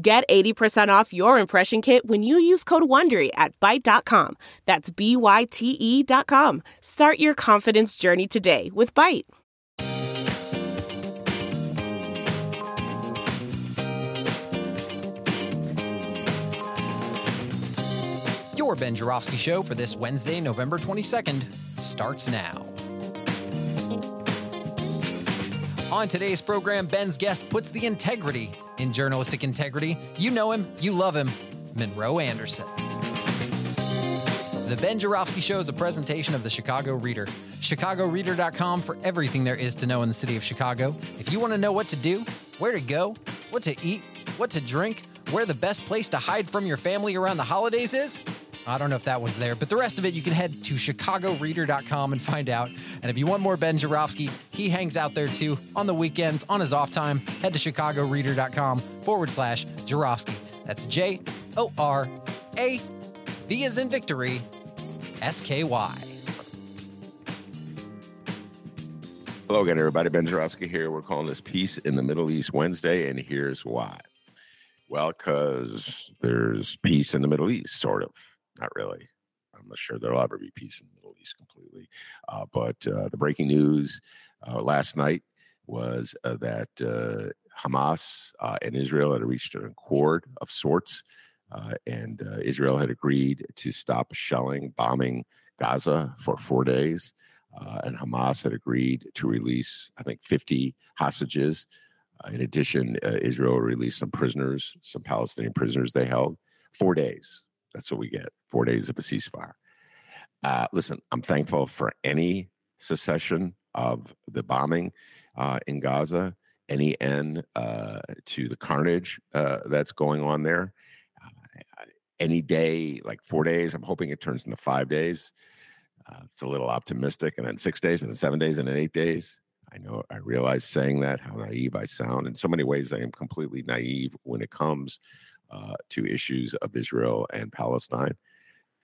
Get 80% off your impression kit when you use code WONDERY at Byte.com. That's B-Y-T-E dot com. Start your confidence journey today with Byte. Your Ben Joravsky Show for this Wednesday, November 22nd, starts now. On today's program, Ben's guest puts the integrity in journalistic integrity. You know him, you love him, Monroe Anderson. The Ben Joravsky Show is a presentation of the Chicago Reader. ChicagoReader.com for everything there is to know in the city of Chicago. If you want to know what to do, where to go, what to eat, what to drink, where the best place to hide from your family around the holidays is, I don't know if that one's there, but the rest of it you can head to chicagoreader.com and find out. And if you want more Ben Joravsky, he hangs out there too on the weekends, on his off time. Head to chicagoreader.com forward slash Joravsky. That's J O R A V as in victory, S K Y. Hello again, everybody. Ben Joravsky here. We're calling this Peace in the Middle East Wednesday, and here's why. Well, because there's peace in the Middle East, sort of. Not really. I'm not sure there'll ever be peace in the Middle East completely. Uh, but uh, the breaking news uh, last night was uh, that uh, Hamas uh, and Israel had reached an accord of sorts, and Israel had agreed to stop shelling, bombing Gaza for four days. and Hamas had agreed to release, I think, 50 hostages. in addition, Israel released some prisoners, some Palestinian prisoners they held. Four days. That's what we get four days of a ceasefire. Uh, listen, I'm thankful for any cessation of the bombing uh, in Gaza, any end uh, to the carnage uh, that's going on there. Uh, any day, like four days, I'm hoping it turns into five days. Uh, it's a little optimistic, and then six days, and then seven days, and then eight days. I know I realize saying that how naive I sound. In so many ways, I am completely naive when it comes uh, to issues of Israel and Palestine.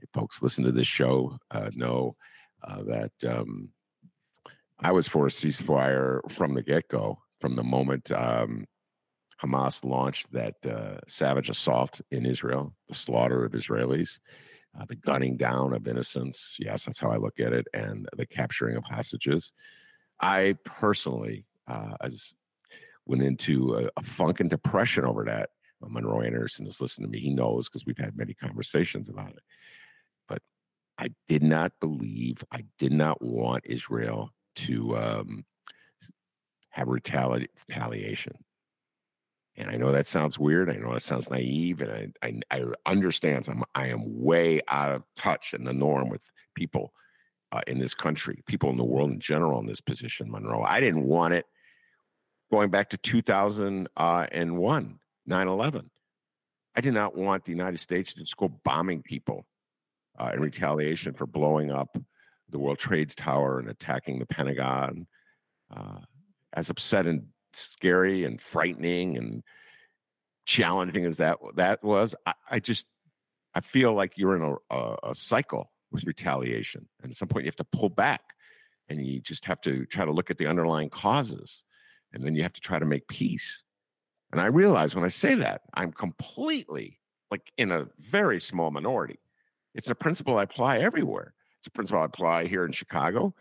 If folks listen to this show uh, know uh, that um, I was for a ceasefire from the get go, from the moment um, Hamas launched that uh, savage assault in Israel, the slaughter of Israelis. Uh, the gunning down of innocents. Yes, that's how I look at it, and the capturing of hostages. I personally, uh, as went into a, a, funk and depression over that Monroe Anderson has listened to me. He knows because we've had many conversations about it. But I did not believe, I did not want Israel to um, have retali- retaliation. And I know that sounds weird. I know that sounds naive, and I, I, I understand. I'm, I am way out of touch in the norm with people uh, in this country, people in the world in general in this position, Monroe. I didn't want it going back to 2001 uh, 9 11. I did not want the United States to just go bombing people uh, in retaliation for blowing up the World Trade Tower and attacking the Pentagon. Uh, as upset and scary and frightening and challenging as that that was, I, I just I feel like you're in a, a, a cycle with retaliation, and at some point you have to pull back, and you just have to try to look at the underlying causes, and then you have to try to make peace. And I realize when I say that, I'm completely like in a very small minority. It's a principle I apply everywhere. It's a principle I apply here in Chicago.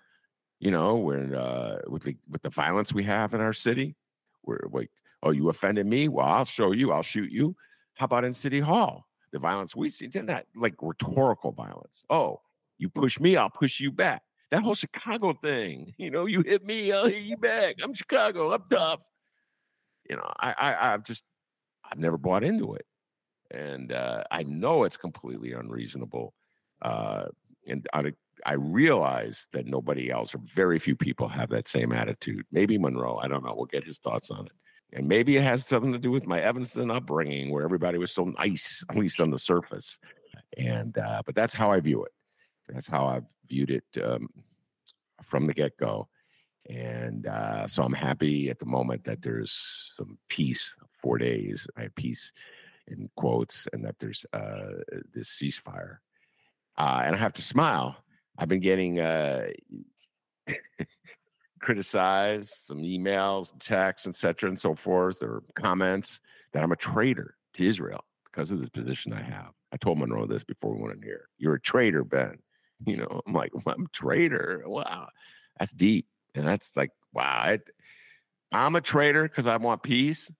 You know, when uh, with the with the violence we have in our city, we're like, oh, you offended me? Well, I'll show you. I'll shoot you. How about in City Hall? The violence we see, did that like rhetorical violence. Oh, you push me, I'll push you back. That whole Chicago thing, you know, you hit me, I'll hit you back. I'm Chicago, I'm tough you know, I, I I've just I've never bought into it, and uh, I know it's completely unreasonable. Uh, and I, I realize that nobody else or very few people have that same attitude. Maybe Monroe, I don't know. We'll get his thoughts on it. And maybe it has something to do with my Evanston upbringing, where everybody was so nice, at least on the surface. And uh, but that's how I view it. That's how I've viewed it um, from the get go. And uh, so I'm happy at the moment that there's some peace. Four days, I have peace in quotes, and that there's uh, this ceasefire. Uh, and I have to smile. I've been getting uh, criticized, some emails, texts, etc., and so forth, or comments that I'm a traitor to Israel because of the position I have. I told Monroe this before we went in here. You're a traitor, Ben. You know, I'm like, I'm a traitor. Wow, that's deep, and that's like, wow. I'm a traitor because I want peace.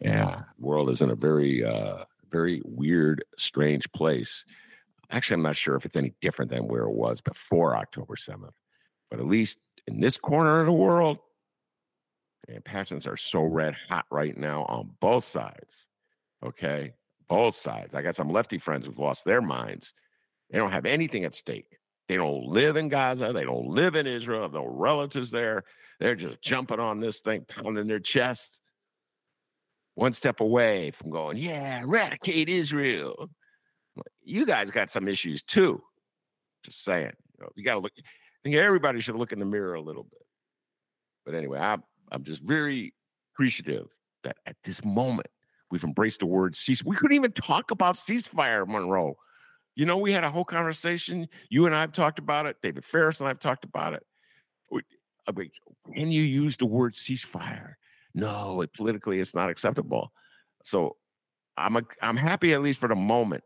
Yeah, world is in a very, uh, very weird, strange place. Actually, I'm not sure if it's any different than where it was before October 7th, but at least in this corner of the world, and passions are so red hot right now on both sides. Okay, both sides. I got some lefty friends who've lost their minds. They don't have anything at stake. They don't live in Gaza. They don't live in Israel. No relatives there. They're just jumping on this thing, pounding their chest. One step away from going, yeah, eradicate Israel. You guys got some issues too. Just saying. You, know, you got to look. I think everybody should look in the mirror a little bit. But anyway, I'm I'm just very appreciative that at this moment we've embraced the word cease. We couldn't even talk about ceasefire, Monroe. You know, we had a whole conversation. You and I have talked about it. David Ferris and I have talked about it. Can you use the word ceasefire? No, it, politically it's not acceptable. So I'm a, I'm happy at least for the moment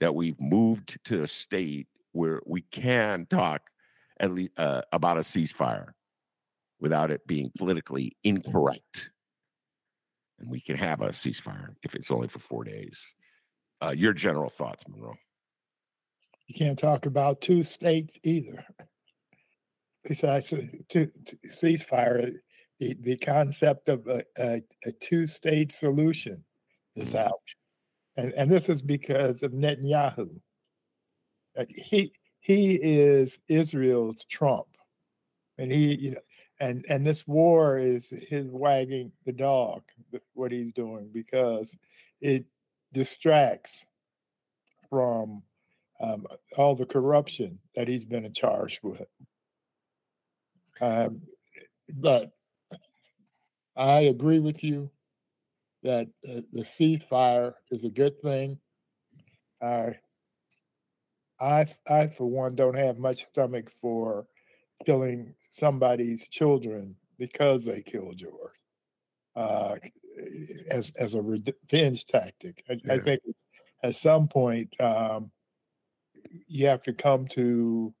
that we've moved to a state where we can talk at least uh, about a ceasefire without it being politically incorrect. And we can have a ceasefire if it's only for four days. Uh, your general thoughts, Monroe? You can't talk about two states either. Besides, to, to ceasefire, the, the concept of a, a, a two state solution is mm-hmm. out. And, and this is because of Netanyahu. Uh, he, he is Israel's Trump. And he, you know, and and this war is his wagging the dog what he's doing because it distracts from um, all the corruption that he's been charged with. Um, but I agree with you that uh, the ceasefire is a good thing. Uh, I, I, for one, don't have much stomach for killing somebody's children because they killed yours uh, as as a revenge tactic. I, yeah. I think at some point um, you have to come to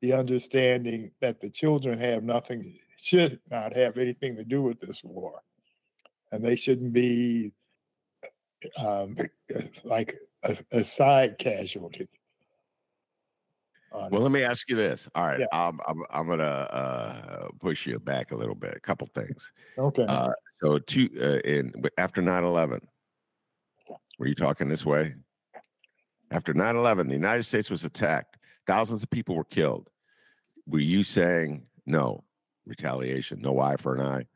the understanding that the children have nothing should not have anything to do with this war, and they shouldn't be um, like a, a, side casualty. Well, let me ask you this. All right, yeah. I'm, I'm, I'm gonna uh, push you back a little bit. A couple things. Okay. Uh, so, two uh, in after 9/11, were you talking this way? After 9/11, the United States was attacked. Thousands of people were killed. Were you saying no? retaliation. No eye for an eye.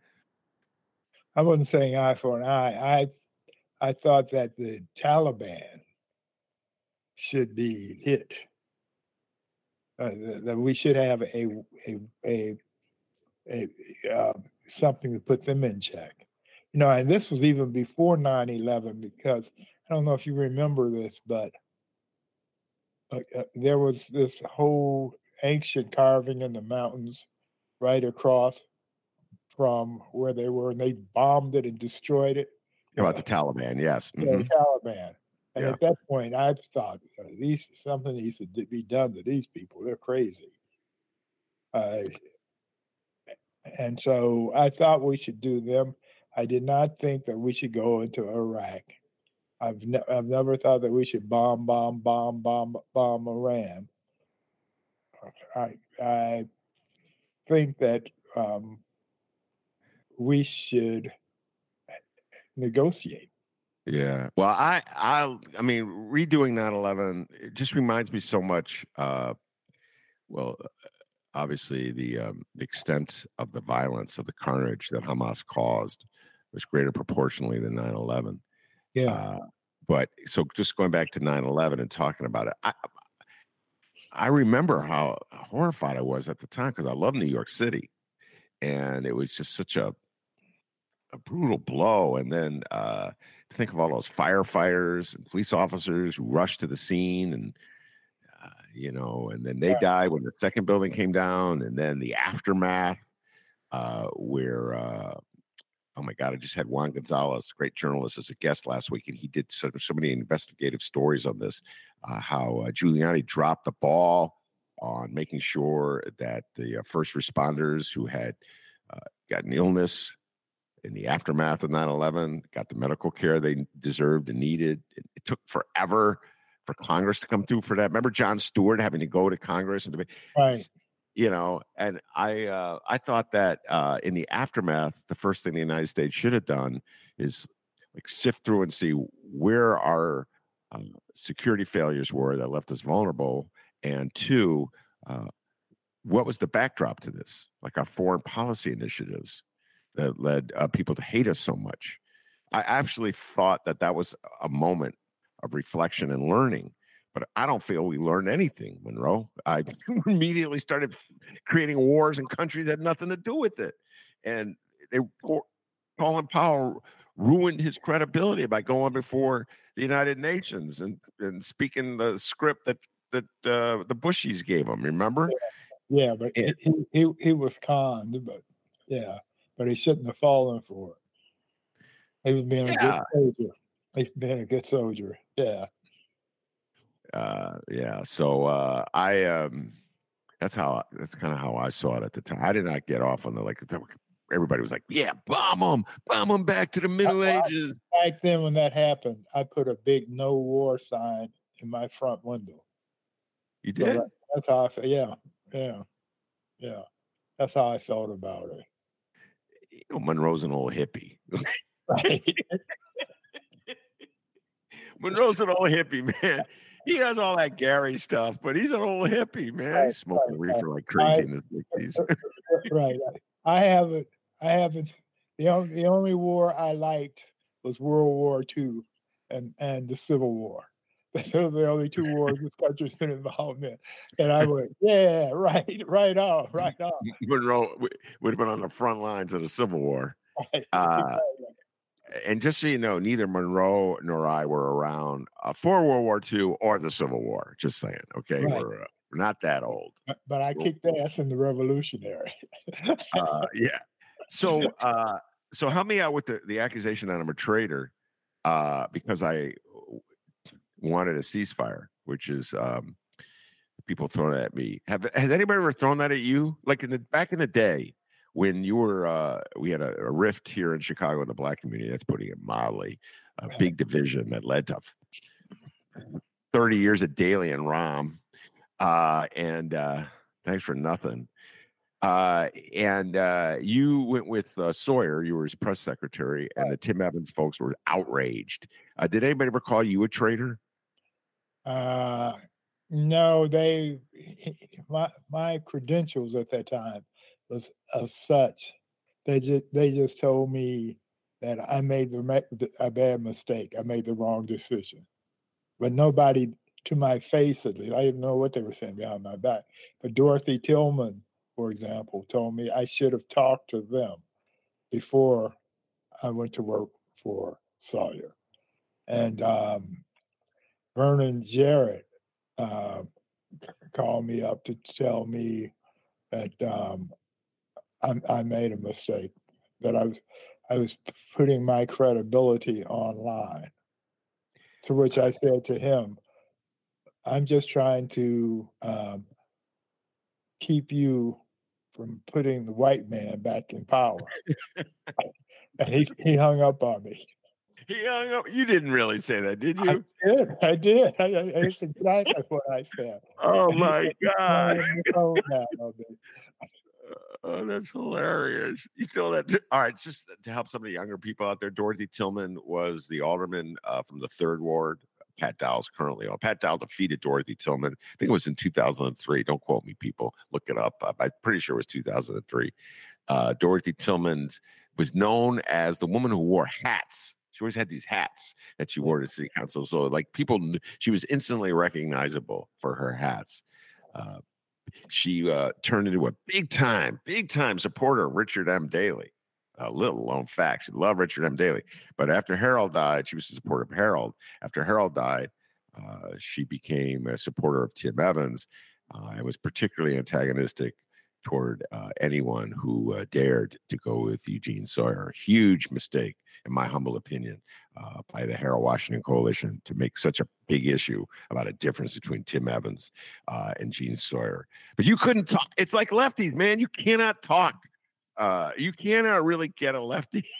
I wasn't saying eye for an eye. I I thought that the Taliban should be hit. Uh, that we should have a a a, a uh, something to put them in check. You know, and this was even before 9-11 because I don't know if you remember this, but uh, uh there was this whole ancient carving in the mountains right across from where they were, and they bombed it and destroyed it. About the Taliban, yes. Mm-hmm. the Taliban. And yeah. at that point, I thought these something needs to be done to these people. They're crazy. Uh, and so I thought we should do them. I did not think that we should go into Iraq. I've ne- I've never thought that we should bomb, bomb, bomb, bomb, bomb Iran. I I think that um, we should negotiate. Yeah. Well, I, I, I mean, redoing 9/11 it just reminds me so much. Uh, well, obviously the um, the extent of the violence of the carnage that Hamas caused was greater proportionally than 9/11. Yeah. Uh, but so just going back to 9/11 and talking about it, I I remember how horrified I was at the time because I love New York City, and it was just such a a brutal blow. And then uh, think of all those firefighters and police officers who rushed to the scene, and uh, you know, and then they Right. died when the second building came down, and then the aftermath, uh, where uh, oh my god, I just had Juan Gonzalez, great journalist, as a guest last week, and he did so, so many investigative stories on this. Uh, how uh, Giuliani dropped the ball on making sure that the uh, first responders who had uh, gotten illness in the aftermath of 9-11 got the medical care they deserved and needed it, it took forever for congress to come through for that remember jon stewart having to go to congress and debate Right. You know and i uh, i thought that uh, in the aftermath the first thing the united states should have done is like sift through and see where our uh, security failures were that left us vulnerable and two uh, what was the backdrop to this? Like our foreign policy initiatives that led uh, people to hate us so much. I actually thought that that was a moment of reflection and learning but I don't feel we learned anything, Monroe. I immediately started creating wars in countries that had nothing to do with it. And they Colin Powell ruined his credibility by going before the United Nations and, and speaking the script that that uh, the Bushies gave him. Remember? Yeah, but Yeah. he, he he was conned, but yeah, but he shouldn't have fallen for it. He was being a good soldier. He's being a good soldier. Yeah. Uh, yeah. So uh, I um, that's how that's kind of how I saw it at the time. I did not get off on the like. Everybody was like, "Yeah, bomb them, bomb them back to the Middle I- Ages." Back then, when that happened, I put a big "No War" sign in my front window. You So did. that- that's how I felt. Yeah, yeah, yeah. That's how I felt about it. You know, Monroe's an old hippie. Monroe's an old hippie, man. He has all that Gary stuff, but he's an old hippie, man. Right, He's smoking right, reefer like crazy in the sixties. right. I haven't. I haven't. The only the only war I liked was World War II and and the Civil War. Those are the only two wars this country's been involved in. And I went, yeah, right, right on, right on. Monroe would have been on the front lines of the Civil War. Right. Uh, and just so you know, neither Monroe nor I were around uh, for World War II or the Civil War. Just saying, okay, Right. we're, uh, we're not that old. But, but I kicked ass in the Revolutionary. Uh, yeah. So, uh, so help me out with the, the accusation that I'm a traitor uh, because I wanted a ceasefire, which is um, people throwing at me. Have has anybody ever thrown that at you? Like in the back in the day when you were, uh, we had a, a rift here in Chicago in the black community. That's putting it mildly. A big division that led to 30 years of Daley and Rahm. Uh, and uh, thanks for nothing. Uh, and uh, you went with uh, Sawyer. You were his press secretary, and the Tim Evans folks were outraged. Uh, did anybody ever call you a traitor? Uh, no, they my my credentials at that time was as such. They just they just told me that I made the, a bad mistake. I made the wrong decision, but nobody to my face at least. I didn't know what they were saying behind my back. But Dorothy Tillman, for example, told me I should have talked to them before I went to work for Sawyer, and um, Vernon Jarrett uh, called me up to tell me that um, I, I made a mistake, that I was I was putting my credibility online. To which I said to him, "I'm just trying to um, keep you from putting the white man back in power." and he, he hung up on me. He hung up. You didn't really say that, did I you? did. I did. I, I, it's exactly what I said. Oh my God! Hung the phone down on me. Oh, that's hilarious. You told that. To, all right, it's just to help some of the younger people out there. Dorothy Tillman was the alderman uh, from the third ward. Pat Dowell's currently on. Pat Dowell defeated Dorothy Tillman. I think it was in 2003. Don't quote me, people. Look it up. Uh, I'm pretty sure it was 2003. Uh, Dorothy Tillman was known as the woman who wore hats. She always had these hats that she wore to city council. So, like people, she was instantly recognizable for her hats. Uh, she uh, turned into a big time, big time supporter of Richard M. Daley. A little known fact: she loved Richard M. Daley. But after Harold died, she was a supporter of Harold. After Harold died, uh, she became a supporter of Tim Evans uh, and was particularly antagonistic toward uh, anyone who uh, dared to go with Eugene Sawyer. Huge mistake, in my humble opinion, uh, by the Harold Washington Coalition to make such a big issue about a difference between Tim Evans uh, and Gene Sawyer. But you couldn't talk. It's like lefties, man. You cannot talk. Uh, you cannot really get a lefty.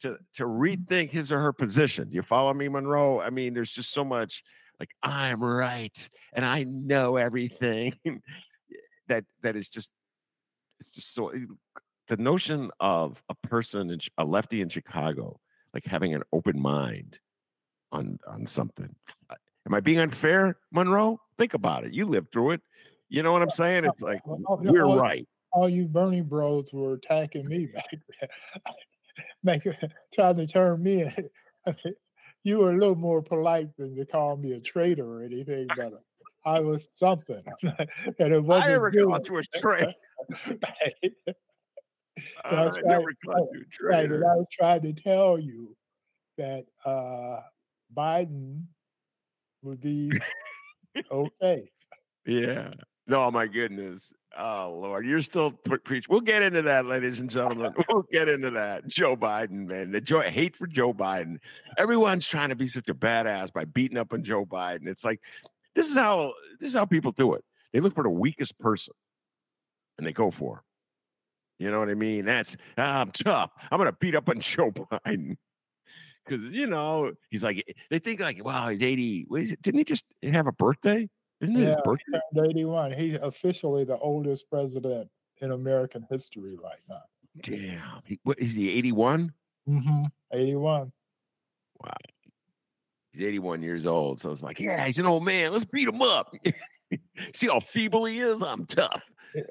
To, to rethink his or her position. You follow me, Monroe? I mean, there's just so much like I'm right and I know everything that that is just it's just so the notion of a person in, a lefty in Chicago like having an open mind on on something. Am I being unfair, Monroe? Think about it. You lived through it. You know what I'm saying? It's like we're all, right. All you Bernie bros were attacking me back then. Make, trying to turn me. you were a little more polite than to call me a traitor or anything, but I was something. and it wasn't I never good. called you a traitor. I That's never right. called you Right, and. I was trying to tell you that uh, Biden would be okay. Yeah. No, my goodness. Oh Lord, you're still pre- preach. We'll get into that, ladies and gentlemen. We'll get into that. Joe Biden, man, the joy, hate for Joe Biden. Everyone's trying to be such a badass by beating up on Joe Biden. It's like this is how this is how people do it. They look for the weakest person, and they go for him. You know what I mean? That's "Ah, I'm tough. I'm gonna beat up on Joe Biden because you know he's like they think like wow he's 80. What is it? Didn't he just have a birthday? Isn't it his Yeah, birthday? turned 81. He's officially the oldest president in American history right now. Damn. He, what is he, 81? Mm-hmm. 81. He's 81 years old. So it's like, yeah, he's an old man. Let's beat him up. See how feeble he is? I'm tough.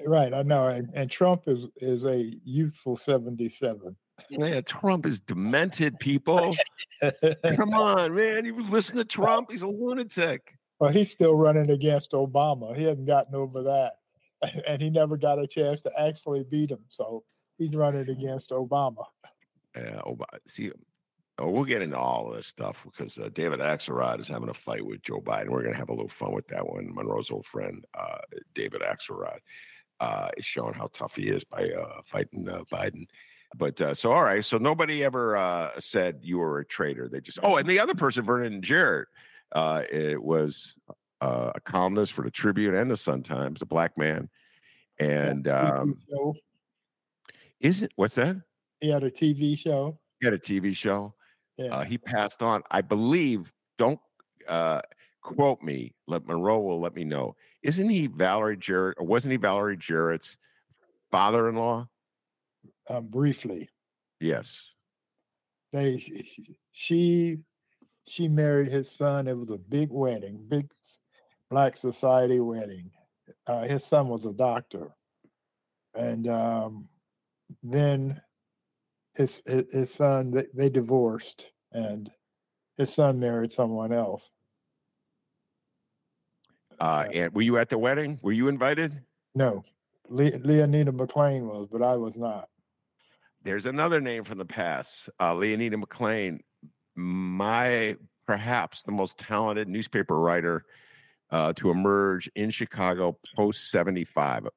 Right, I know. And, and Trump is is a youthful 77. Yeah, Trump is demented, people. Come on, man. You listen to Trump. He's a lunatic. Well, he's still running against Obama. He hasn't gotten over that. And he never got a chance to actually beat him. So he's running against Obama. Yeah, but see, oh, we'll get into all of this stuff because uh, David Axelrod is having a fight with Joe Biden. We're going to have a little fun with that one. Monroe's old friend, uh, David Axelrod, uh, is showing how tough he is by uh, fighting uh, Biden. But uh, so, all right. So nobody ever uh, said you were a traitor. They just, oh, and the other person, Vernon Jarrett, uh, it was uh, a columnist for the Tribune and the Sun Times, a black man. And um, isn't what's that? He had a TV show. He had a TV show. Yeah. Uh, he passed on. I believe. Don't uh, quote me. Let Monroe will let me know. Isn't he Valerie Jarrett, or wasn't he Valerie Jarrett's father-in-law? um, briefly. Yes. They she she married his son. It was a big wedding, big black society wedding. Uh, his son was a doctor, and um, then his his, his son they, they divorced, and his son married someone else. Uh, and were you at the wedding? Were you invited? No, Le- Leanita McClain was, but I was not. There's another name from the past, uh, Leanita McClain, my perhaps the most talented newspaper writer uh, to emerge in Chicago post 75.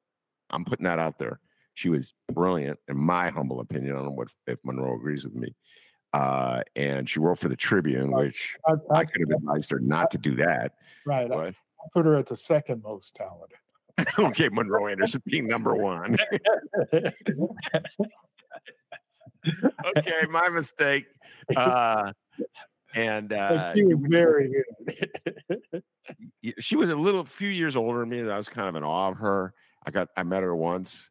I'm putting that out there. She was brilliant, in my humble opinion. I don't know what if Monroe agrees with me. Uh, and she wrote for the Tribune, which I, I, I could have advised her not to do that. right, But put her at the second most talented. okay, Monroe Anderson being number one. okay, my mistake. Uh, and uh, she was very good. she was a little few years older than me. and I was kind of in awe of her. I got I met her once,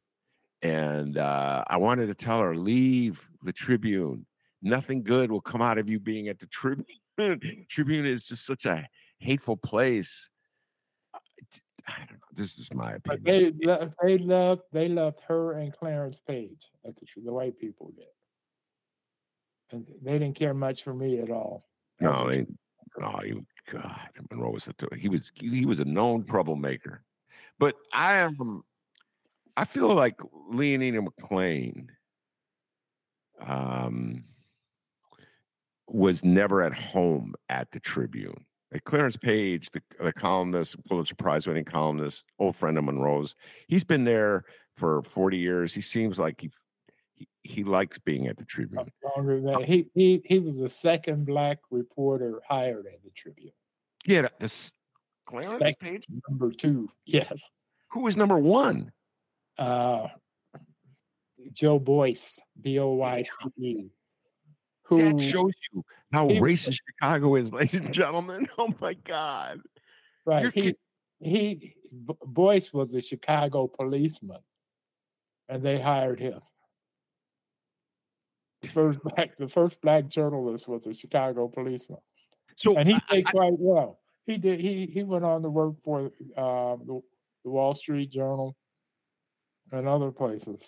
and uh, I wanted to tell her leave the Tribune. Nothing good will come out of you being at the Tribune. Tribune is just such a hateful place. I don't know. This is my But opinion. they lo- they loved they loved her and Clarence Page. That's the, the white people did. and they didn't care much for me at all. No, they, no, he, God, Monroe was a, he was he was a known troublemaker. But I am, I feel like Leanita McClain, um, was never at home at the Tribune. Like Clarence Page, the, the columnist, Pulitzer Prize winning columnist, old friend of Monroe's, he's been there for 40 years. He seems like he he, he likes being at the Tribune. Longer than he, he he was the second black reporter hired at the Tribune. Yeah, this Clarence Second. Page. Number two, yes. Who was number one? Uh, Joe Boyce, B O Y C E. Who That shows you how he- racist Chicago is, ladies and gentlemen. Oh my God. right? you're He kid- he Boyce was a Chicago policeman, and they hired him. The first black, the first black journalist was a Chicago policeman, So and he I- did I- quite well. He did. He he went on to work for um, the, the Wall Street Journal and other places.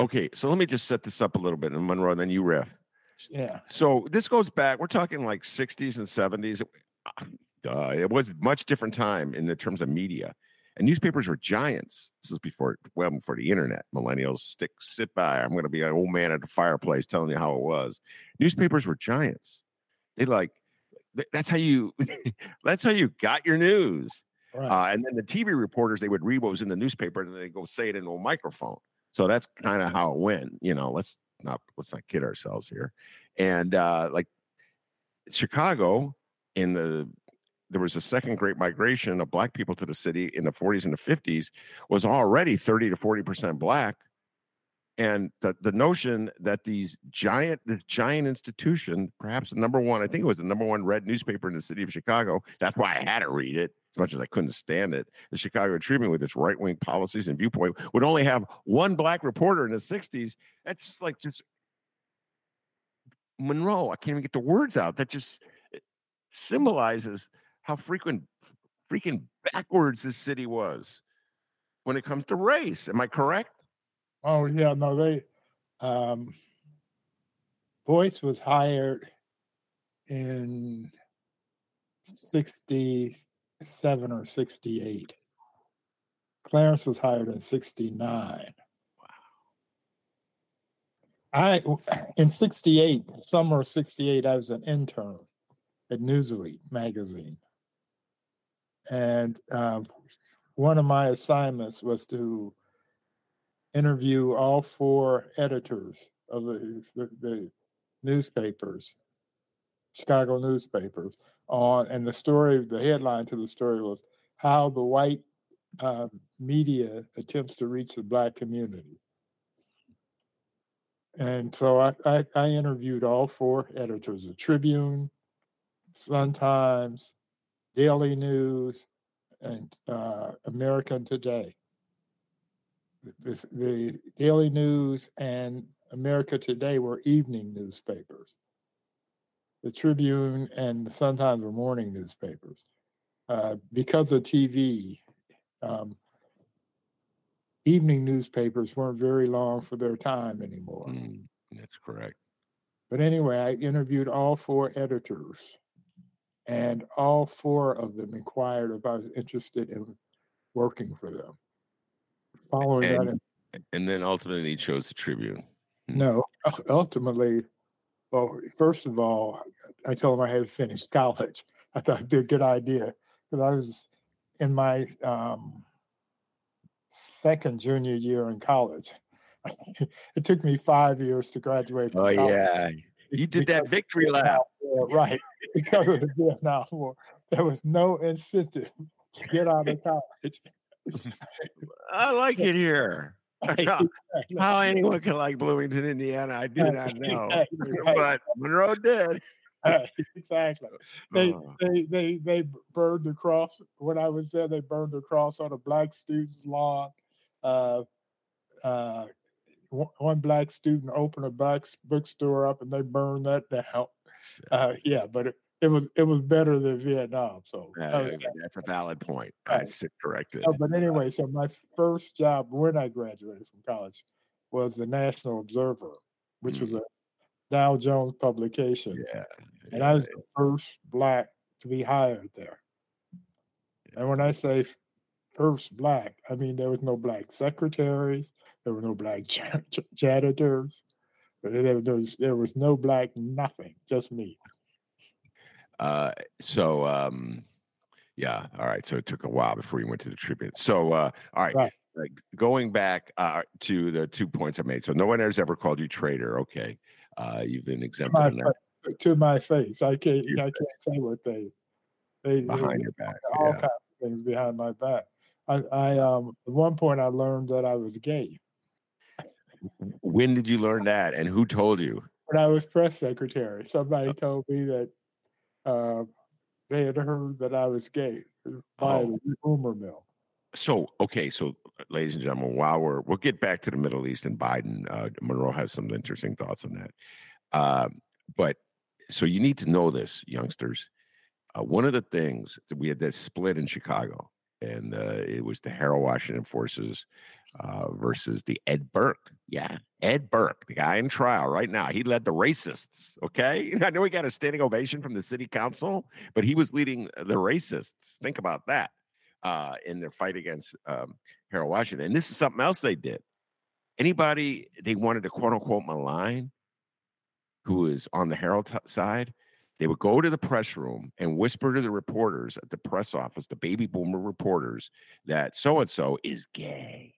okay, so let me just set this up a little bit, and Monroe, then you riff. Yeah, So this goes back. We're talking like 60s and 70s. Uh, it was a much different time in the terms of media, and newspapers were giants. This is before well before the internet. Millennials stick sit by. I'm going to be an old man at the fireplace telling you how it was. Newspapers were giants. They like th- that's how you that's how you got your news. right. Uh, and then the TV reporters, they would read what was in the newspaper and then they go say it into a microphone. So that's kind of how it went. You know, let's not let's not kid ourselves here. And uh, like Chicago in the there was a second great migration of black people to the city in the 40s and the 50s was already 30 to 40 percent black and the, the notion that these giant this giant institution perhaps the number one i think it was the number one red newspaper in the city of chicago that's why i had to read it as much as i couldn't stand it the chicago tribune with its right-wing policies and viewpoint would only have one black reporter in the 60s that's like just monroe i can't even get the words out that just eh, symbolizes how frequent freaking backwards this city was when it comes to race am i correct Oh yeah, no, they um Boyce was hired in sixty seven or sixty eight. Clarence was hired in sixty nine. Wow. I in sixty eight, summer of sixty eight, I was an intern at Newsweek magazine. And um, one of my assignments was to interview all four editors of the, the, the newspapers, Chicago newspapers, on and the story, the headline to the story was how the white um, media attempts to reach the black community. And so I, I, I interviewed all four editors: of Tribune, Sun Times, Daily News, and uh, American Today the, the Daily News and America Today were evening newspapers. The Tribune and the Sun Times were morning newspapers. Uh, because of TV, um, evening newspapers weren't very long for their time anymore. Mm, that's correct. But anyway, I interviewed all four editors, and all four of them inquired if I was interested in working for them. Following that, And, and then ultimately he chose the Tribune. No, ultimately, well, first of all, I told him I had to finish college. I thought it'd be a good idea because I was in my um, second junior year in college. it took me five years to graduate. From Oh college yeah, you did that victory lap. War, right? Because of the Vietnam War, there was no incentive to get out of college. I like it here. How anyone can like Bloomington, Indiana, I do not know. Right. But Monroe did. Right, exactly. They, Oh. they they they burned the cross when I was there. They burned the cross on a black student's lawn. Uh, uh, one black student opened a black bookstore up, and they burned that down. Uh, yeah, but it, it was it was better than Vietnam. So, Yeah, uh, yeah, that's a valid point. I Right. sit corrected. uh, but anyway, so my first job when I graduated from college was the National Observer, which was a Dow Jones publication. Yeah. And I was the first black to be hired there. And when I say first black, I mean there was no black secretaries, there were no black janitors, there, was, there was no black nothing, just me. Uh, so, um, yeah, all right. So it took a while before you went to the Tribune. So, uh, all right. right. Like going back uh, to the two points I made. So no one has ever called you traitor. Okay. Uh, you've been exempted to my face. I can't. I can't say what they they behind they, your back. All yeah. kinds of things behind my back. I, I um at one point I learned that I was gay. When did you learn that, and who told you? When I was press secretary, somebody oh. told me that uh, they had heard that I was gay by oh. the rumor mill. So okay, so ladies and gentlemen, while we're we'll get back to the Middle East and Biden, uh, Monroe has some interesting thoughts on that. Uh, but so you need to know this, youngsters. Uh, one of the things that we had that split in Chicago, and uh, it was the Harold Washington forces uh, versus the Ed Burke. Yeah, Ed Burke, the guy in trial right now. He led the racists. Okay, I know he got a standing ovation from the city council, but he was leading the racists. Think about that uh, in their fight against um, Harold Washington. And this is something else they did. Anybody they wanted to quote unquote malign, who is on the Harold t- side, they would go to the press room and whisper to the reporters at the press office, the baby boomer reporters, that so and so is gay.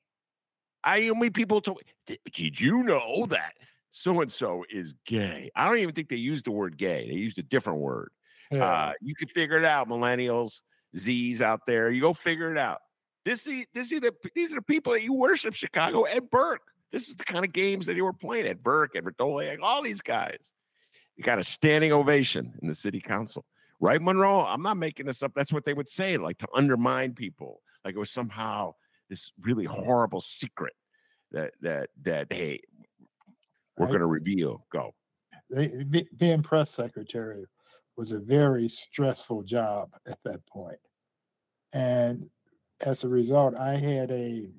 I only people told, did you know that so and so is gay? I don't even think they used the word gay. They used a different word. Yeah. Uh, you could figure it out, millennials, Z's out there. You go figure it out. This is this is the these are the people that you worship. Chicago, Ed Burke. This is the kind of games that you were playing at Burke, Ed Vrdolyak, all these guys. You got a standing ovation in the city council, right, Monroe? I'm not making this up. That's what they would say, like to undermine people, like it was somehow this really horrible secret that that that hey, we're going to reveal. Go. They, being press secretary was a very stressful job at that point, and as a result, I had a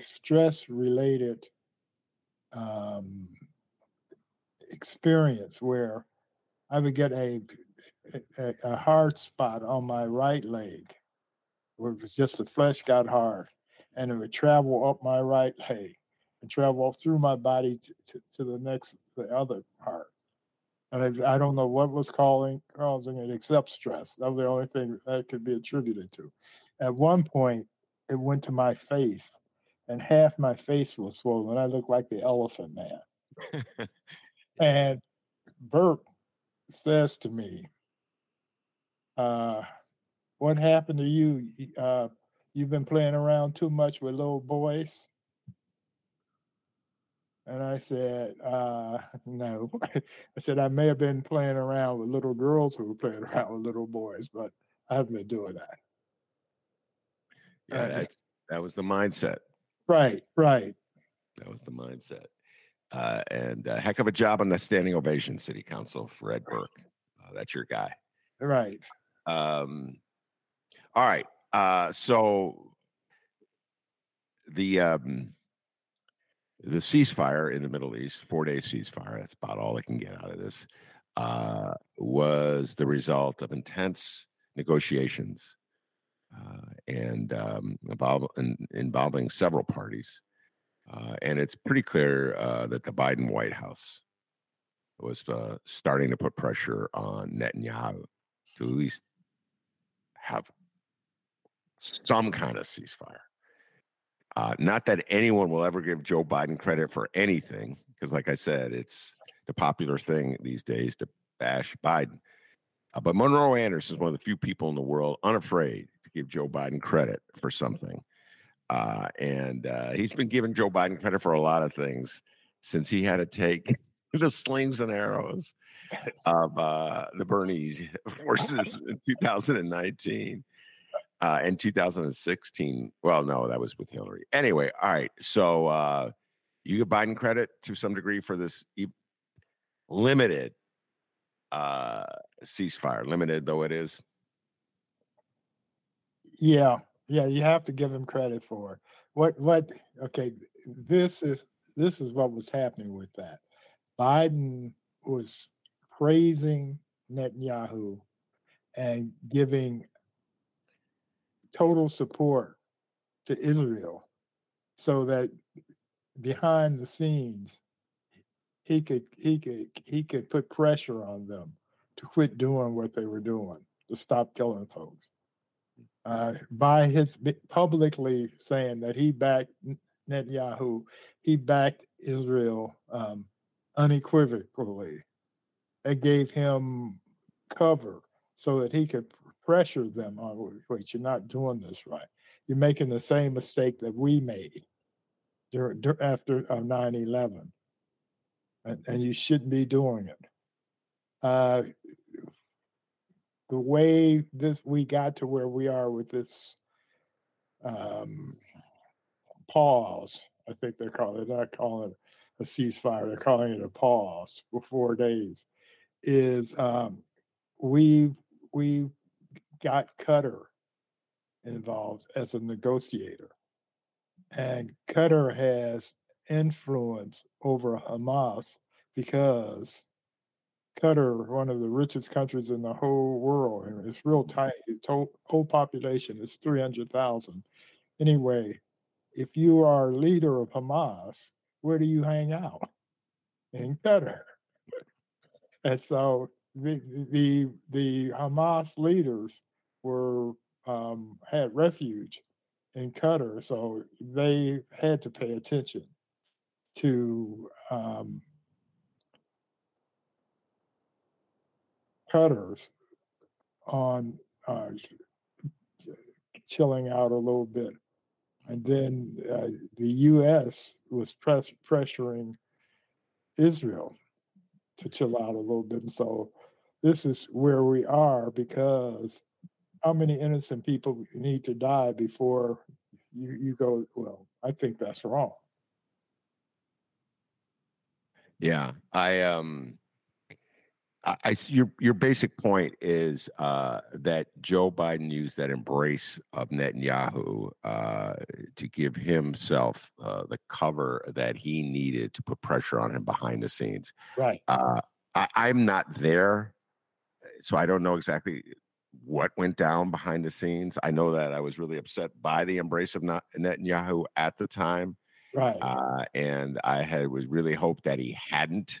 stress related um, experience where I would get a, a, a hard spot on my right leg where it was just the flesh got hard and it would travel up my right leg and travel through my body to, to, to the next the other part and I, I, don't know what was calling causing it except stress that was the only thing that could be attributed to at one point it went to my face and half my face was swollen. I looked like the elephant man. and Burke says to me, uh, what happened to you? Uh, you've been playing around too much with little boys. And I said, uh, no. I said, I may have been playing around with little girls who were playing around with little boys, but I haven't been doing that. Yeah, that's, that was the mindset. Right, right. That was the mindset. Uh, and a heck of a job on the standing ovation, City Council, Fred Burke. Uh, that's your guy. Right. Um, all right. Uh, so the um, the ceasefire in the Middle East, four day ceasefire, that's about all I can get out of this, uh, was the result of intense negotiations uh, and um, involve, in, involving several parties. Uh, and it's pretty clear uh, that the Biden White House was uh, starting to put pressure on Netanyahu to at least have some kind of ceasefire. Uh, not that anyone will ever give Joe Biden credit for anything, because, like I said, it's the popular thing these days to bash Biden. Uh, but Monroe Anderson is one of the few people in the world unafraid to give Joe Biden credit for something. Uh, and uh, he's been giving Joe Biden credit for a lot of things since he had to take the slings and arrows of uh, the Bernese forces in 2019 uh, and 2016. Well, no, that was with Hillary. Anyway, all right. So uh, you give Biden credit to some degree for this e- limited uh, ceasefire, limited though it is. Yeah, yeah, you have to give him credit for. What what okay, this is this is what was happening with that. Biden was praising Netanyahu and giving total support to Israel so that behind the scenes he could he could he could put pressure on them to quit doing what they were doing to stop killing folks uh, by his publicly saying that he backed Netanyahu, he backed Israel um, unequivocally. It gave him cover so that he could pressure them on, wait, you're not doing this right. You're making the same mistake that we made during, after uh, 9 11. And, and, you shouldn't be doing it. Uh, the way this we got to where we are with this um, pause, I think they're calling it, not calling it a ceasefire, they're calling it a pause for four days, is um, we we got Qatar involved as a negotiator. And Qatar has influence over Hamas because Qatar, one of the richest countries in the whole world, and it's real tiny. Whole, whole population is 300,000. Anyway, if you are leader of Hamas, where do you hang out? In Qatar. And so the the the Hamas leaders were um, had refuge in Qatar, so they had to pay attention to um, Qatars on uh, chilling out a little bit. And then uh, the U.S. was press, pressuring Israel to chill out a little bit. And so this is where we are because how many innocent people need to die before you, you go, well, I think that's wrong. Yeah. I, um, I, your your basic point is uh, that Joe Biden used that embrace of Netanyahu uh, to give himself uh, the cover that he needed to put pressure on him behind the scenes. Right. Uh, I, I'm not there, so I don't know exactly what went down behind the scenes. I know that I was really upset by the embrace of Netanyahu at the time. Right. Uh, and I had was really hoped that he hadn't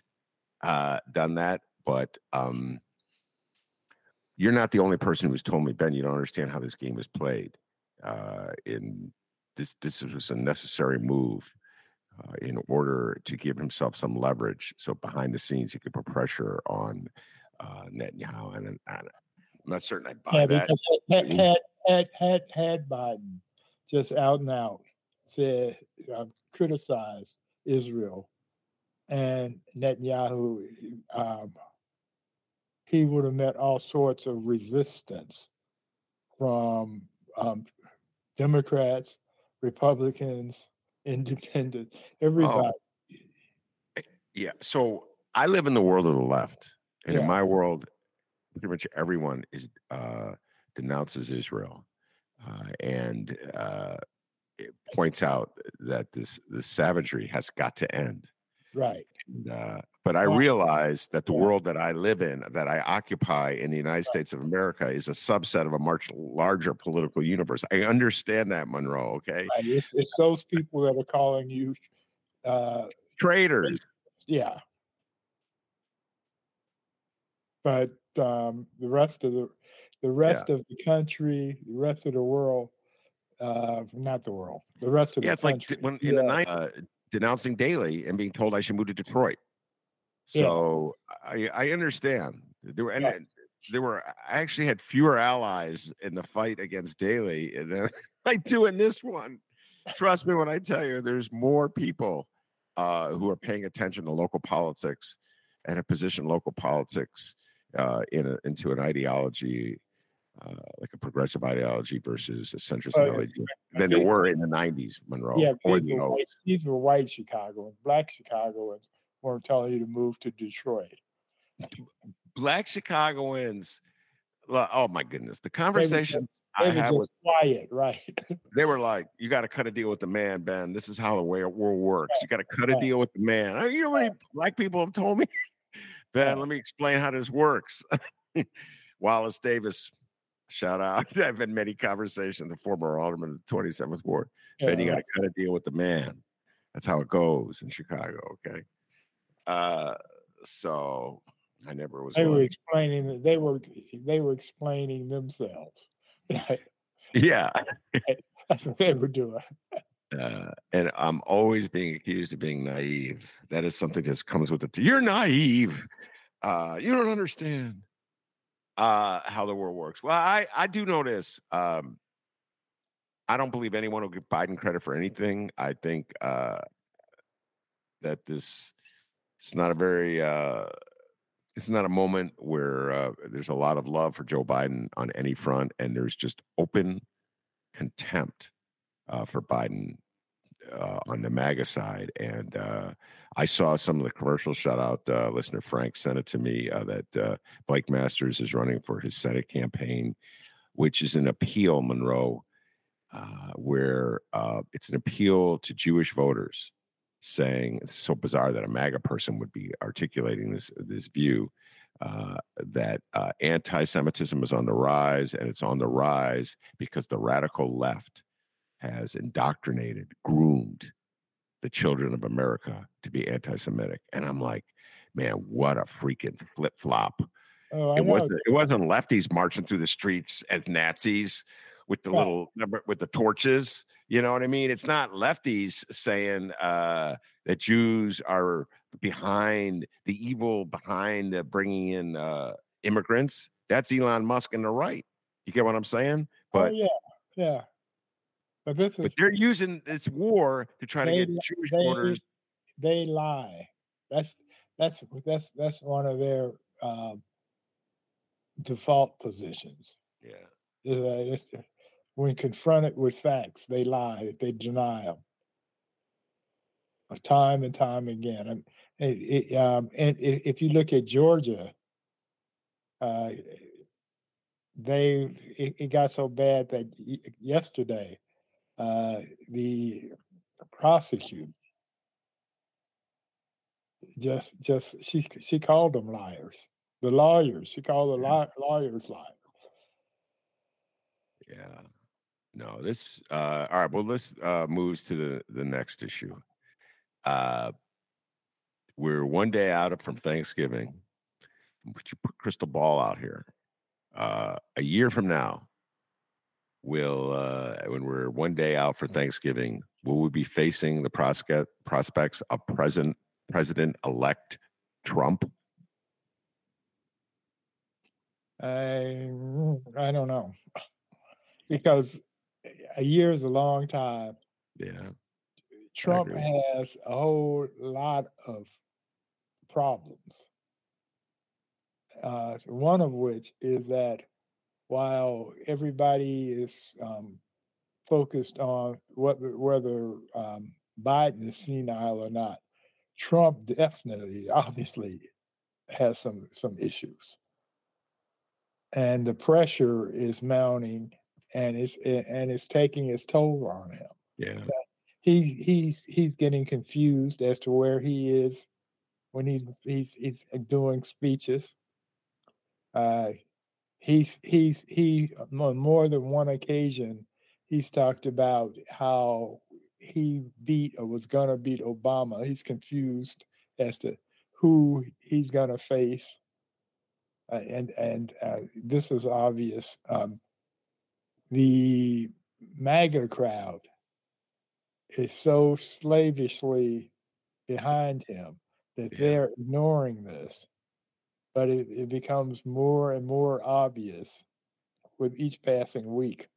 uh, done that but um, you're not the only person who's told me, Ben, you don't understand how this game is played. Uh, in this, this was a necessary move uh, in order to give himself some leverage. So behind the scenes, he could put pressure on uh, Netanyahu, and, and I'm not certain I buy yeah, that. Had, had, had, had, had Biden just out and out said, uh, criticized Israel and Netanyahu um, he would have met all sorts of resistance from um, Democrats, Republicans, Independents, everybody. Oh. Yeah. So I live in the world of the left, and yeah. in my world, pretty much everyone is uh, denounces Israel, uh, and uh, points out that this this savagery has got to end. Right. And, uh, but I realize that the world that I live in, that I occupy in the United States of America, is a subset of a much larger political universe. I understand that, Monroe. Okay, right. it's, it's those people that are calling you uh, traitors. Yeah, but um, the rest of the the rest yeah. of the country, the rest of the world, uh, not the world, the rest of yeah, the it's country, like when in yeah. the night uh, denouncing Daley and being told I should move to Detroit. So yeah. I, I understand there were and yeah. there were I actually had fewer allies in the fight against Daley than I do in this one. Trust me when I tell you, there's more people uh, who are paying attention to local politics and have positioned local politics uh, in a, into an ideology uh, like a progressive ideology versus a centrist oh, ideology than there were in the 90s, Monroe. Yeah, these, were white, these were white Chicagoans. Black Chicagoans weren't telling you to move to Detroit. Black Chicagoans oh my goodness, the conversations they I were had just with quiet, right? they were like, "You got to cut a deal with the man, Ben. This is how the way world works. You got to cut a deal with the man." You know what black people have told me, Ben? Let me explain how this works. Wallace Davis, shout out. I've had many conversations. The former alderman of the Twenty Seventh Ward. Ben, you got to cut a deal with the man. That's how it goes in Chicago. Okay. Uh, so I never was. they were explaining that they were they were explaining themselves. Yeah. That's what they were doing. uh, and I'm always being accused of being naive. That is something that comes with it. You're naive. Uh, you don't understand uh, how the world works. Well, I I do know this. Um, I don't believe anyone will give Biden credit for anything. I think uh, that this it's not a very uh, it's not a moment where uh, there's a lot of love for Joe Biden on any front, and there's just open contempt uh, for Biden uh, on the MAGA side. And uh, I saw some of the commercials. Shout out uh, listener Frank sent it to me uh, that uh, Blake Masters is running for his Senate campaign, which is an appeal, Monroe, uh, where uh, it's an appeal to Jewish voters, saying it's so bizarre that a MAGA person would be articulating this this view. Uh, that uh, anti-Semitism is on the rise, and it's on the rise because the radical left has indoctrinated, groomed the children of America to be anti-Semitic. And I'm like, man, what a freaking flip flop! Oh, It wasn't. It wasn't lefties marching through the streets as Nazis with the Yeah. little number with the torches. You know what I mean? It's not lefties saying uh, that Jews are behind the evil behind the bringing in uh, immigrants. That's Elon Musk and the right. You get what I'm saying? Oh, But yeah, yeah. But this but is they're using this war to try to get Jewish they- voters. they lie. That's that's that's that's one of their um, default positions. Yeah, is that it's- when confronted with facts, they lie, they deny them. Time and time again. And, it, it, um, and i- if you look at Georgia, uh, they it, it got so bad that yesterday uh, the prosecutor just just she she called them liars. The lawyers she called the li- lawyers liars. yeah. No, this. Uh, all right. Well, let's uh, moves to the the next issue. Uh, we're one day out from Thanksgiving. But you put crystal ball out here. Uh, a year from now, will uh, when we're one day out for Thanksgiving, will we be facing the prospect prospects of President President elect Trump? I I don't know because a year is a long time. Yeah. Trump has a whole lot of problems. Uh, one of which is that while everybody is um, focused on whether whether um, Biden is senile or not, Trump definitely, obviously, has some some issues, and the pressure is mounting, and it's and it's taking its toll on him Yeah. he he's he's getting confused as to where he is when he's he's he's doing speeches. Uh, he's he's he on more than one occasion he's talked about how he beat or was gonna beat Obama. He's confused as to who he's gonna face, uh, and and uh, this is obvious. Um, the MAGA crowd is so slavishly behind him that Yeah. they're ignoring this. But it, it becomes more and more obvious with each passing week.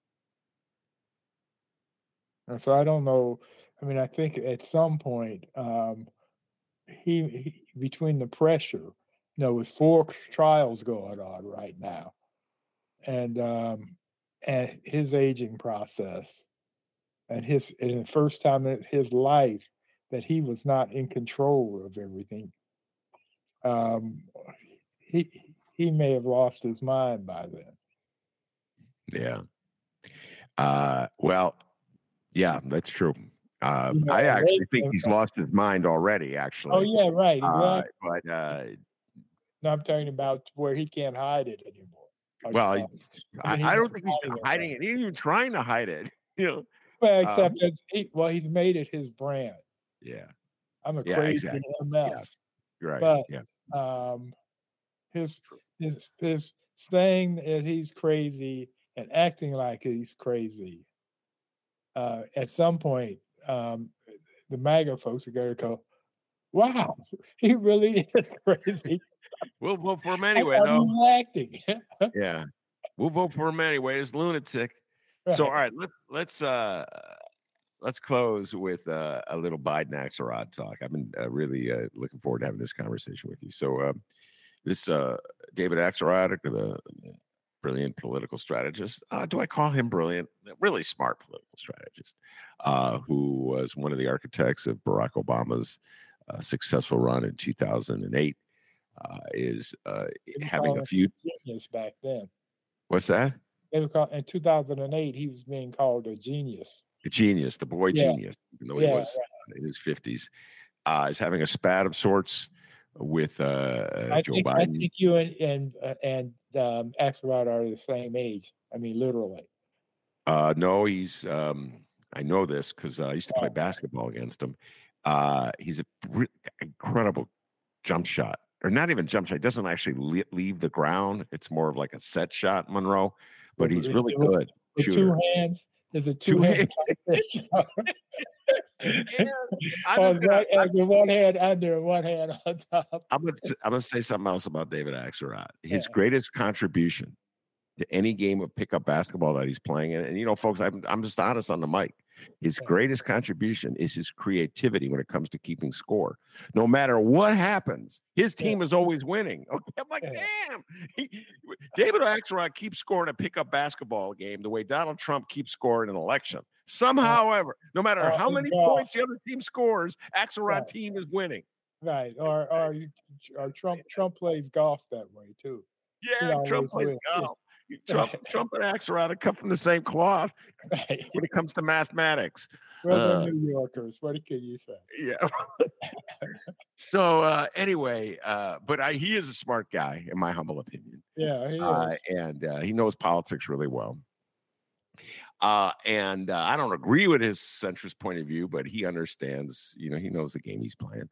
And so I don't know. I mean, I think at some point, um, he, he between the pressure, you know, with four trials going on right now, and um, and his aging process, and his and the first time in his life that he was not in control of everything. Um, he he may have lost his mind by then. Yeah. Uh, well, yeah, that's true. Uh, You know, I actually think he's lost his mind already. Actually, Oh yeah, right. Uh, Exactly. but uh, no, I'm talking about where he can't hide it anymore. Or well. I, I mean, I don't think he's hiding it, hiding right? it. He ain't even trying to hide it. You know? well, um, except that he, well, he's made it his brand. Yeah. I'm a Yeah, crazy exactly. MF. Yes. Right. But- yeah. um, his his his saying that he's crazy and acting like he's crazy. Uh, at some point, um, the MAGA folks are going to go, "Wow, he really is crazy." We'll vote for him anyway, though. acting. Yeah. We'll vote for him anyway. It's lunatic. So all Right. right, let's let's uh let's close with uh, a little Biden Axelrod talk. I've been uh, really uh, looking forward to having this conversation with you. So um, this uh, David Axelrod, the, the brilliant political strategist. Uh, do I call him brilliant? Really smart political strategist, uh, who was one of the architects of Barack Obama's uh, successful run in 2008. Uh, is uh, having a few. genius back then. What's that? They were called in 2008. He was being called a genius. A genius, the boy Yeah. genius, even though he Yeah, was in his fifties, uh, is having a spat of sorts with uh, Joe think, I think you and and uh, and um, Axelrod are the same age. I mean, literally. Uh, no, he's. Um, I know this because uh, I used to play basketball against him. Uh, he's a br- incredible jump shot, or not even jump shot. He doesn't actually le- leave the ground. It's more of like a set shot, Monroe. But he's really good. Shooter. two hands. Is it Two two hands? I'm Or gonna- one, one hand under one hand on top. I'm gonna I'm gonna say something else about David Axelrod. His Yeah. greatest contribution to any game of pickup basketball that he's playing in, and you know, folks, I'm I'm just honest on the mic. His greatest contribution is his creativity when it comes to keeping score. No matter what happens, his Yeah. team is always winning. Okay, I'm like, Yeah. damn. He, David Axelrod keeps scoring a pickup basketball game the way Donald Trump keeps scoring an election. Somehow, ever, no matter or how many golf. points the other team scores, Axelrod Right. team is winning. Right. Or or or Trump Trump plays golf that way too. Yeah, Trump plays wins. Yeah. Trump, Trump and Axelrod come from the same cloth Right. when it comes to mathematics. Well, Uh, New Yorkers. What can you say? Yeah. so uh, anyway, uh, but I, he is a smart guy, in my humble opinion, Yeah, he uh, and uh, he knows politics really well. Uh, and uh, I don't agree with his centrist point of view, but he understands. You know, he knows the game he's playing.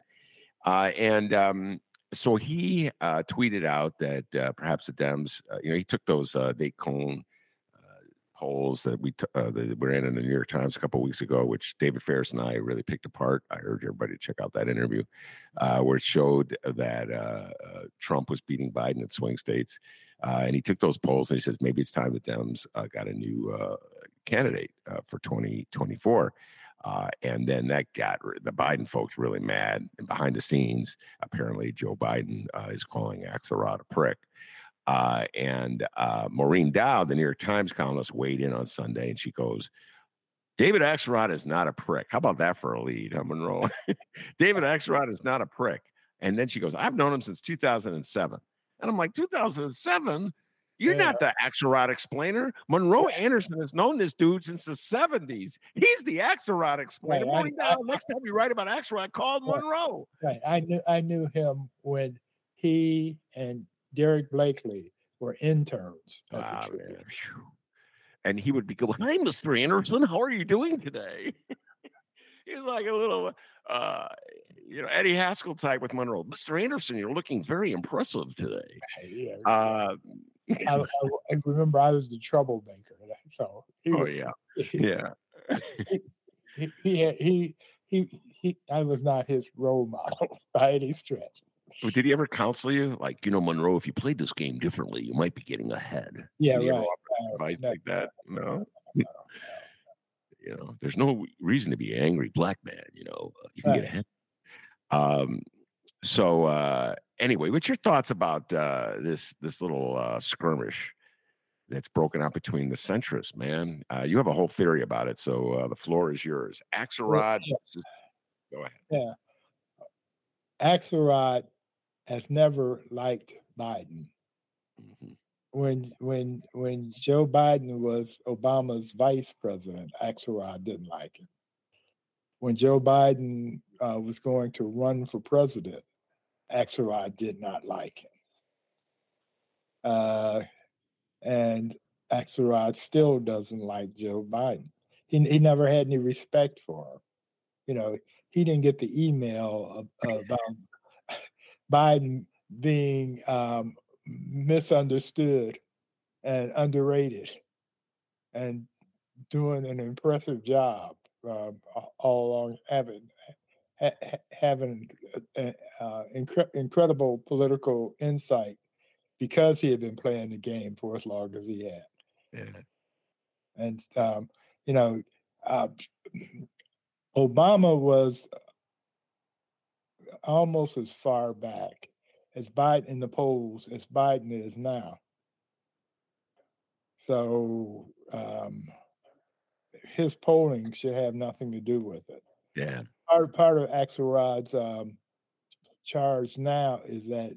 Uh, and um, so he uh, tweeted out that uh, perhaps the Dems, uh, you know, he took those uh, Nate Cohn uh, polls that we t- uh, that were in in the New York Times a couple weeks ago, which David Ferris and I really picked apart. I urge everybody to check out that interview, uh, where it showed that Trump was beating Biden in swing states, and he took those polls and he says maybe it's time the Dems got a new candidate for 2024. Uh, and then that got the Biden folks really mad. And behind the scenes, apparently Joe Biden uh, is calling Axelrod a prick. Uh, and uh, Maureen Dowd, the New York Times columnist, weighed in on Sunday, and she goes, "David Axelrod is not a prick. How about that for a lead, huh, Monroe? David Axelrod is not a prick." And then she goes, "I've known him since 2007," and I'm like, "2007." You're Yeah. not the Axelrod explainer. Monroe Anderson has known this dude since the 70s. He's the Axelrod explainer. Right, I- Maureen I- next time you write about Axelrod, call Right. Monroe. Right. I knew I knew him when he and Derek Blakely were interns. Ah. And he would be going, Hi, Mr. Anderson. How are you doing today? He's like a little, uh, you know, Eddie Haskell type with Monroe. Mr. Anderson, you're looking very impressive today. Uh, I, I, I remember I was the troublemaker. So he, oh, yeah. Yeah. he, he, he, he, he, I was not his role model by any stretch. But Did he ever counsel you? Like, you know, Monroe, if you played this game differently, you might be getting ahead. Yeah, Did he ever right. advice no, like that? No. no, no. you know there's no reason to be angry black man you know uh, you can get ahead um so uh anyway what's your thoughts about uh this this little uh skirmish that's broken out between the centrists man uh you have a whole theory about it so uh the floor is yours axelrod yeah. go ahead Yeah. Axelrod has never liked Biden. Mhm. when when when Joe Biden was Obama's vice president, Axelrod didn't like him. When Joe Biden uh, was going to run for president, Axelrod did not like him. Uh, and Axelrod still doesn't like Joe Biden. He, he never had any respect for him. You know, he didn't get the email about Biden being um, misunderstood and underrated and doing an impressive job uh, all along ha- having uh, uh, incre- incredible political insight because he had been playing the game for as long as he had. Yeah. And um, you know, uh, Obama was almost as far back as Biden in the polls as Biden is now. So um, his polling should have nothing to do with it. Yeah. Part part of Axelrod's um, charge now is that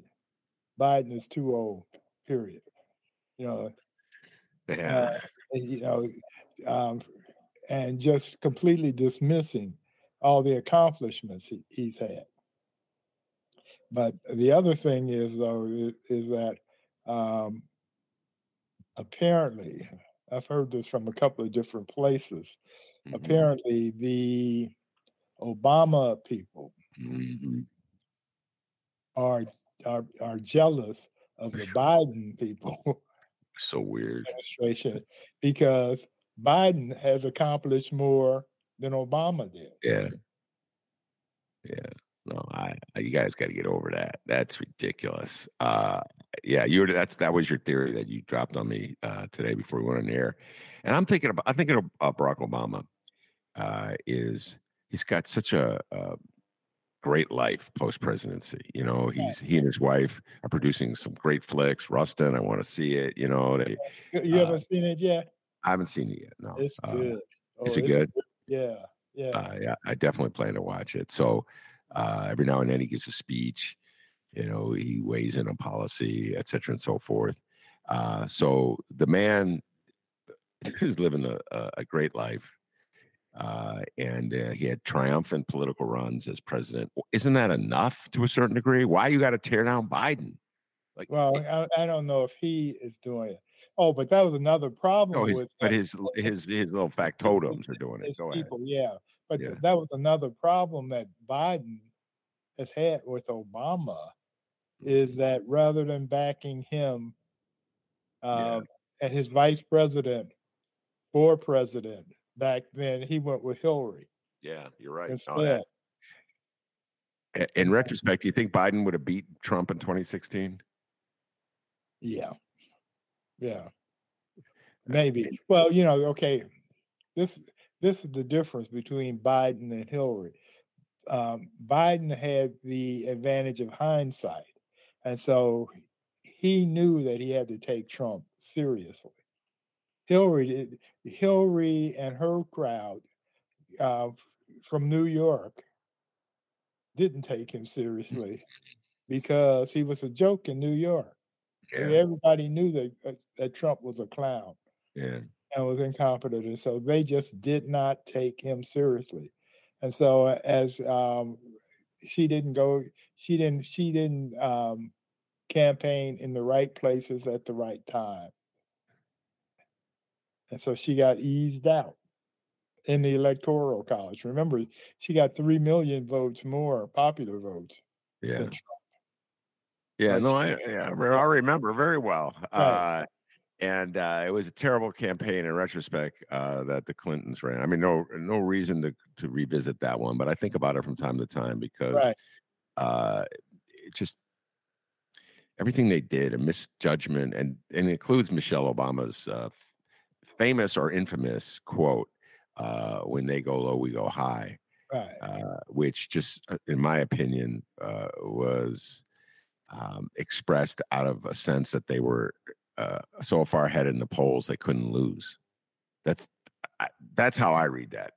Biden is too old. Period. You know. Yeah. Uh, you know, um, and just completely dismissing all the accomplishments he, he's had. But the other thing is, though, is, is that um, apparently, I've heard this from a couple of different places. Mm-hmm. Apparently, the Obama people mm-hmm. are, are are jealous of the Biden people. So weird administration because Biden has accomplished more than Obama did. Yeah. Yeah. No, I you guys got to get over that. That's ridiculous. Uh yeah, you that's that was your theory that you dropped on me uh today before we went on the air. And I'm thinking about I think of uh, Barack Obama uh is he's got such a, a great life post presidency. You know, he's he and his wife are producing some great flicks. Rustin, I want to see it. You know, they, you haven't uh, seen it yet. I haven't seen it yet. No, it's uh, good. Oh, is it good? good? Yeah, yeah, uh, yeah. I definitely plan to watch it. So uh, every now and then he gives a speech. You know, he weighs in on policy, et cetera, and so forth. Uh, so the man is living a, a great life. Uh, and uh, he had triumphant political runs as president. Isn't that enough to a certain degree? Why you got to tear down Biden? Like, well, I, I, don't know if he is doing it. Oh, but that was another problem. No, with but his his his little factotums are doing it. Go people, ahead. Yeah, but yeah. that was another problem that Biden has had with Obama is that rather than backing him uh, yeah. his vice president for president back then, he went with Hillary. Yeah, you're right. Oh, in retrospect, do you think Biden would have beat Trump in 2016? Yeah. Yeah. Maybe. Well, you know, okay. This this is the difference between Biden and Hillary. Um, Biden had the advantage of hindsight, and so he knew that he had to take Trump seriously. Hillary did, Hillary and her crowd uh, from New York didn't take him seriously because he was a joke in New York. Yeah. Everybody knew that uh, that Trump was a clown. Yeah. And was incompetent, and so they just did not take him seriously. And so, as um, she didn't go, she didn't, she didn't um, campaign in the right places at the right time, and so she got eased out in the electoral college. Remember, she got three million votes more popular votes. Yeah. Yeah, no, I yeah, I remember very well. Right. Uh, and uh, it was a terrible campaign in retrospect uh, that the Clintons ran. I mean, no no reason to to revisit that one, but I think about it from time to time because right. uh, it just everything they did, a misjudgment, and and includes Michelle Obama's uh, famous or infamous quote, uh, "When they go low, we go high," right. Uh, which just, in my opinion, was um, expressed out of a sense that they were uh, so far ahead in the polls they couldn't lose. That's I, that's how I read that.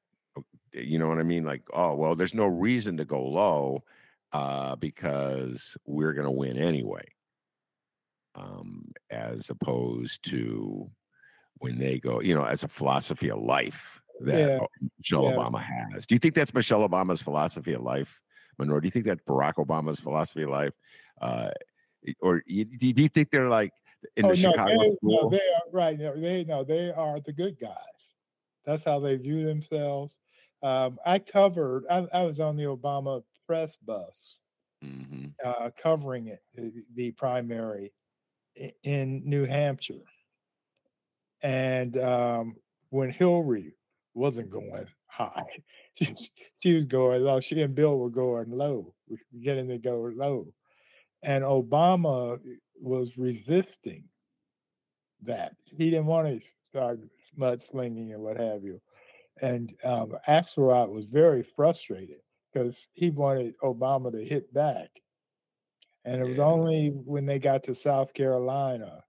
You know what I mean? Like, oh well, there's no reason to go low uh, because we're going to win anyway. um, as opposed to when they go, you know, as a philosophy of life that Yeah. Michelle Yeah. Obama has. Do you think that's Michelle Obama's philosophy of life, Monroe? Do you think that's Barack Obama's philosophy of life? Uh, or you, do you think they're like in oh, the no, Chicago they, no, they are right. No, they no, they are the good guys. That's how they view themselves. Um, I covered. I, I was on the Obama press bus Mhm. uh, covering it, the, the primary in New Hampshire, and um, when Hillary wasn't going high, she, she was going low. She and Bill were going low, beginning to go low, and Obama was resisting that. He didn't want to start mudslinging and what have you. And um, Axelrod was very frustrated because he wanted Obama to hit back. And it was Yeah. only when they got to South Carolina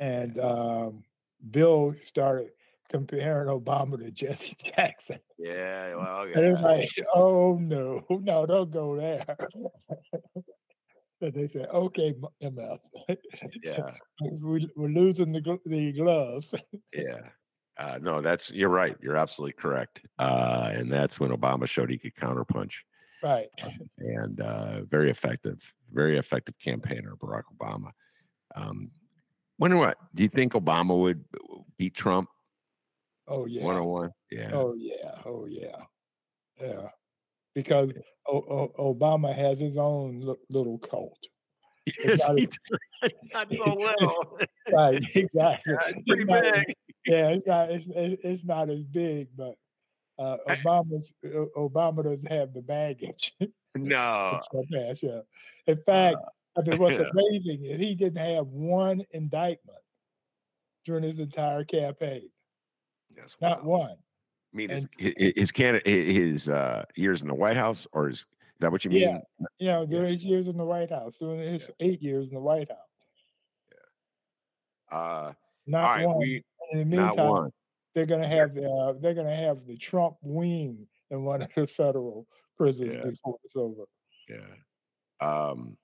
and um, Bill started comparing Obama to Jesse Jackson. Yeah, well, And it's like, oh no, no, don't go there. but they said, okay, MF, yeah, we, we're losing the, gl- the gloves. yeah. Uh, no, that's you're right. You're absolutely correct. Uh, and that's when Obama showed he could counterpunch. right. and uh, very effective, very effective campaigner, Barack Obama. Um, wonder what? Do you think Obama would beat Trump Oh yeah. one on one? Yeah. Oh yeah. Oh yeah. Yeah. Because o- o- Obama has his own li- little cult. yes, not he does. not so little. Right. Exactly. Yeah, it's pretty It's not as- big. yeah, it's not. It's, it's not as big, but uh, Obama's uh, Obama doesn't have the baggage. No. of Trump has, yeah. In fact, I mean, what's yeah. amazing is he didn't have one indictment during his entire campaign. That's Not wild. one. I mean, his, and- his, his candidate, his uh, years in the White House, or is, is that what you mean? Yeah. You know, during his years in the White House, during his eight years in the White House, Uh, not right, one. we in the meantime, they're going to have the uh, they're going to have the Trump wing in one of the federal prisons Yeah. before it's over. Yeah. Um,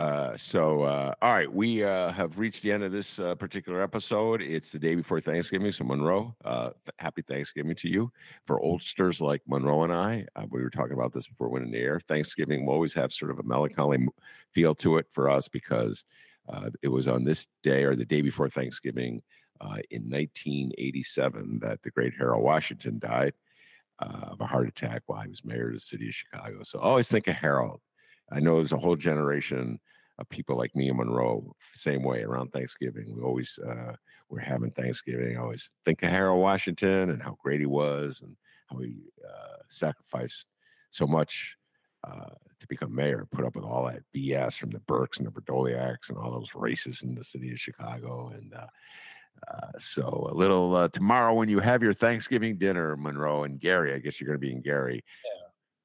uh, so, uh, all right, we uh, have reached the end of this uh, particular episode. It's the day before Thanksgiving. So, Monroe, uh, happy Thanksgiving to you. For oldsters like Monroe and I, we were talking about this before we went in the air. Thanksgiving will always have sort of a melancholy feel to it for us because it was on this day or the day before Thanksgiving in 1987 that the great Harold Washington died of a heart attack while he was mayor of the city of Chicago. So always think of Harold. I know there's a whole generation of people like me and Monroe, same way around Thanksgiving. We always uh, we're having Thanksgiving. I always think of Harold Washington and how great he was and how he uh, sacrificed so much uh, to become mayor, put up with all that BS from the Burkes and the Vrdolyaks and all those races in the city of Chicago. And uh, uh, so a little uh, tomorrow when you have your Thanksgiving dinner, Monroe and Gary, I guess you're going to be in Gary.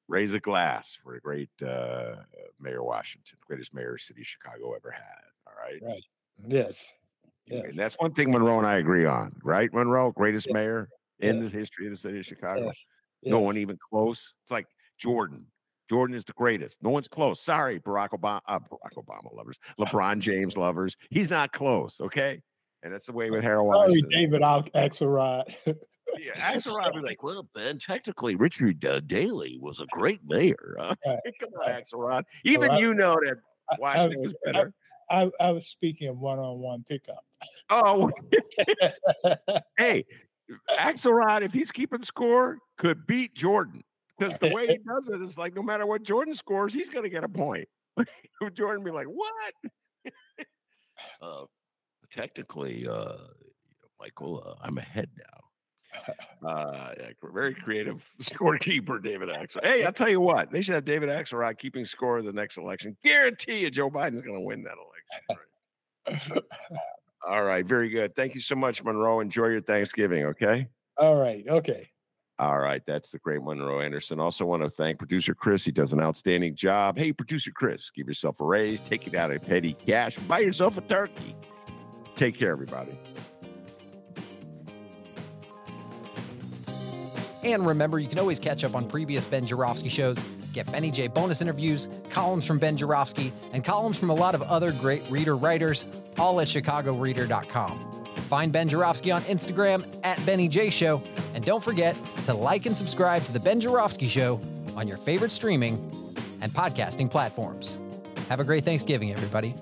Raise a glass for the great uh, Mayor Washington, greatest mayor city of Chicago ever had. All right. Right. Yes. And Yes. that's one thing Monroe and I agree on, right? Monroe, greatest Yes. mayor in Yes. the history of the city of Chicago. No one even close. It's like Jordan. Jordan is the greatest. No one's close. Sorry, Barack Obama, uh, Barack Obama lovers, LeBron James lovers. He's not close. Okay, and that's the way with Harold Sorry, Washington. David Axelrod. Yeah, Axelrod be like, well, Ben, technically Richard uh, Daley was a great mayor. Huh? Right, Come on, right. Axelrod. Even I- you know that I- I Washington was- was better. I, I was speaking of one-on-one pickup. Oh, hey, Axelrod, if he's keeping score, could beat Jordan because the way he does it is like no matter what Jordan scores, he's going to get a point. Jordan be like, what? uh, technically, uh, Michael, uh, I'm ahead now. Uh, yeah, very creative scorekeeper, David Axel. Hey, I'll tell you what, they should have David Axelrod keeping score of the next election. Guarantee you, Joe Biden's going to win that election. Right? All right, very good. Thank you so much, Monroe. Enjoy your Thanksgiving. Okay. All right. Okay. All right, that's the great Monroe Anderson. Also, want to thank producer Chris. He does an outstanding job. Hey, producer Chris, give yourself a raise, take it out of petty cash, buy yourself a turkey. Take care, everybody. And remember, you can always catch up on previous Ben Joravsky shows. Get Benny J bonus interviews, columns from Ben Joravsky, and columns from a lot of other great reader writers, all at chicagoreader.com. Find Ben Joravsky on Instagram at Benny J Show, and don't forget to like and subscribe to The Ben Joravsky Show on your favorite streaming and podcasting platforms. Have a great Thanksgiving, everybody.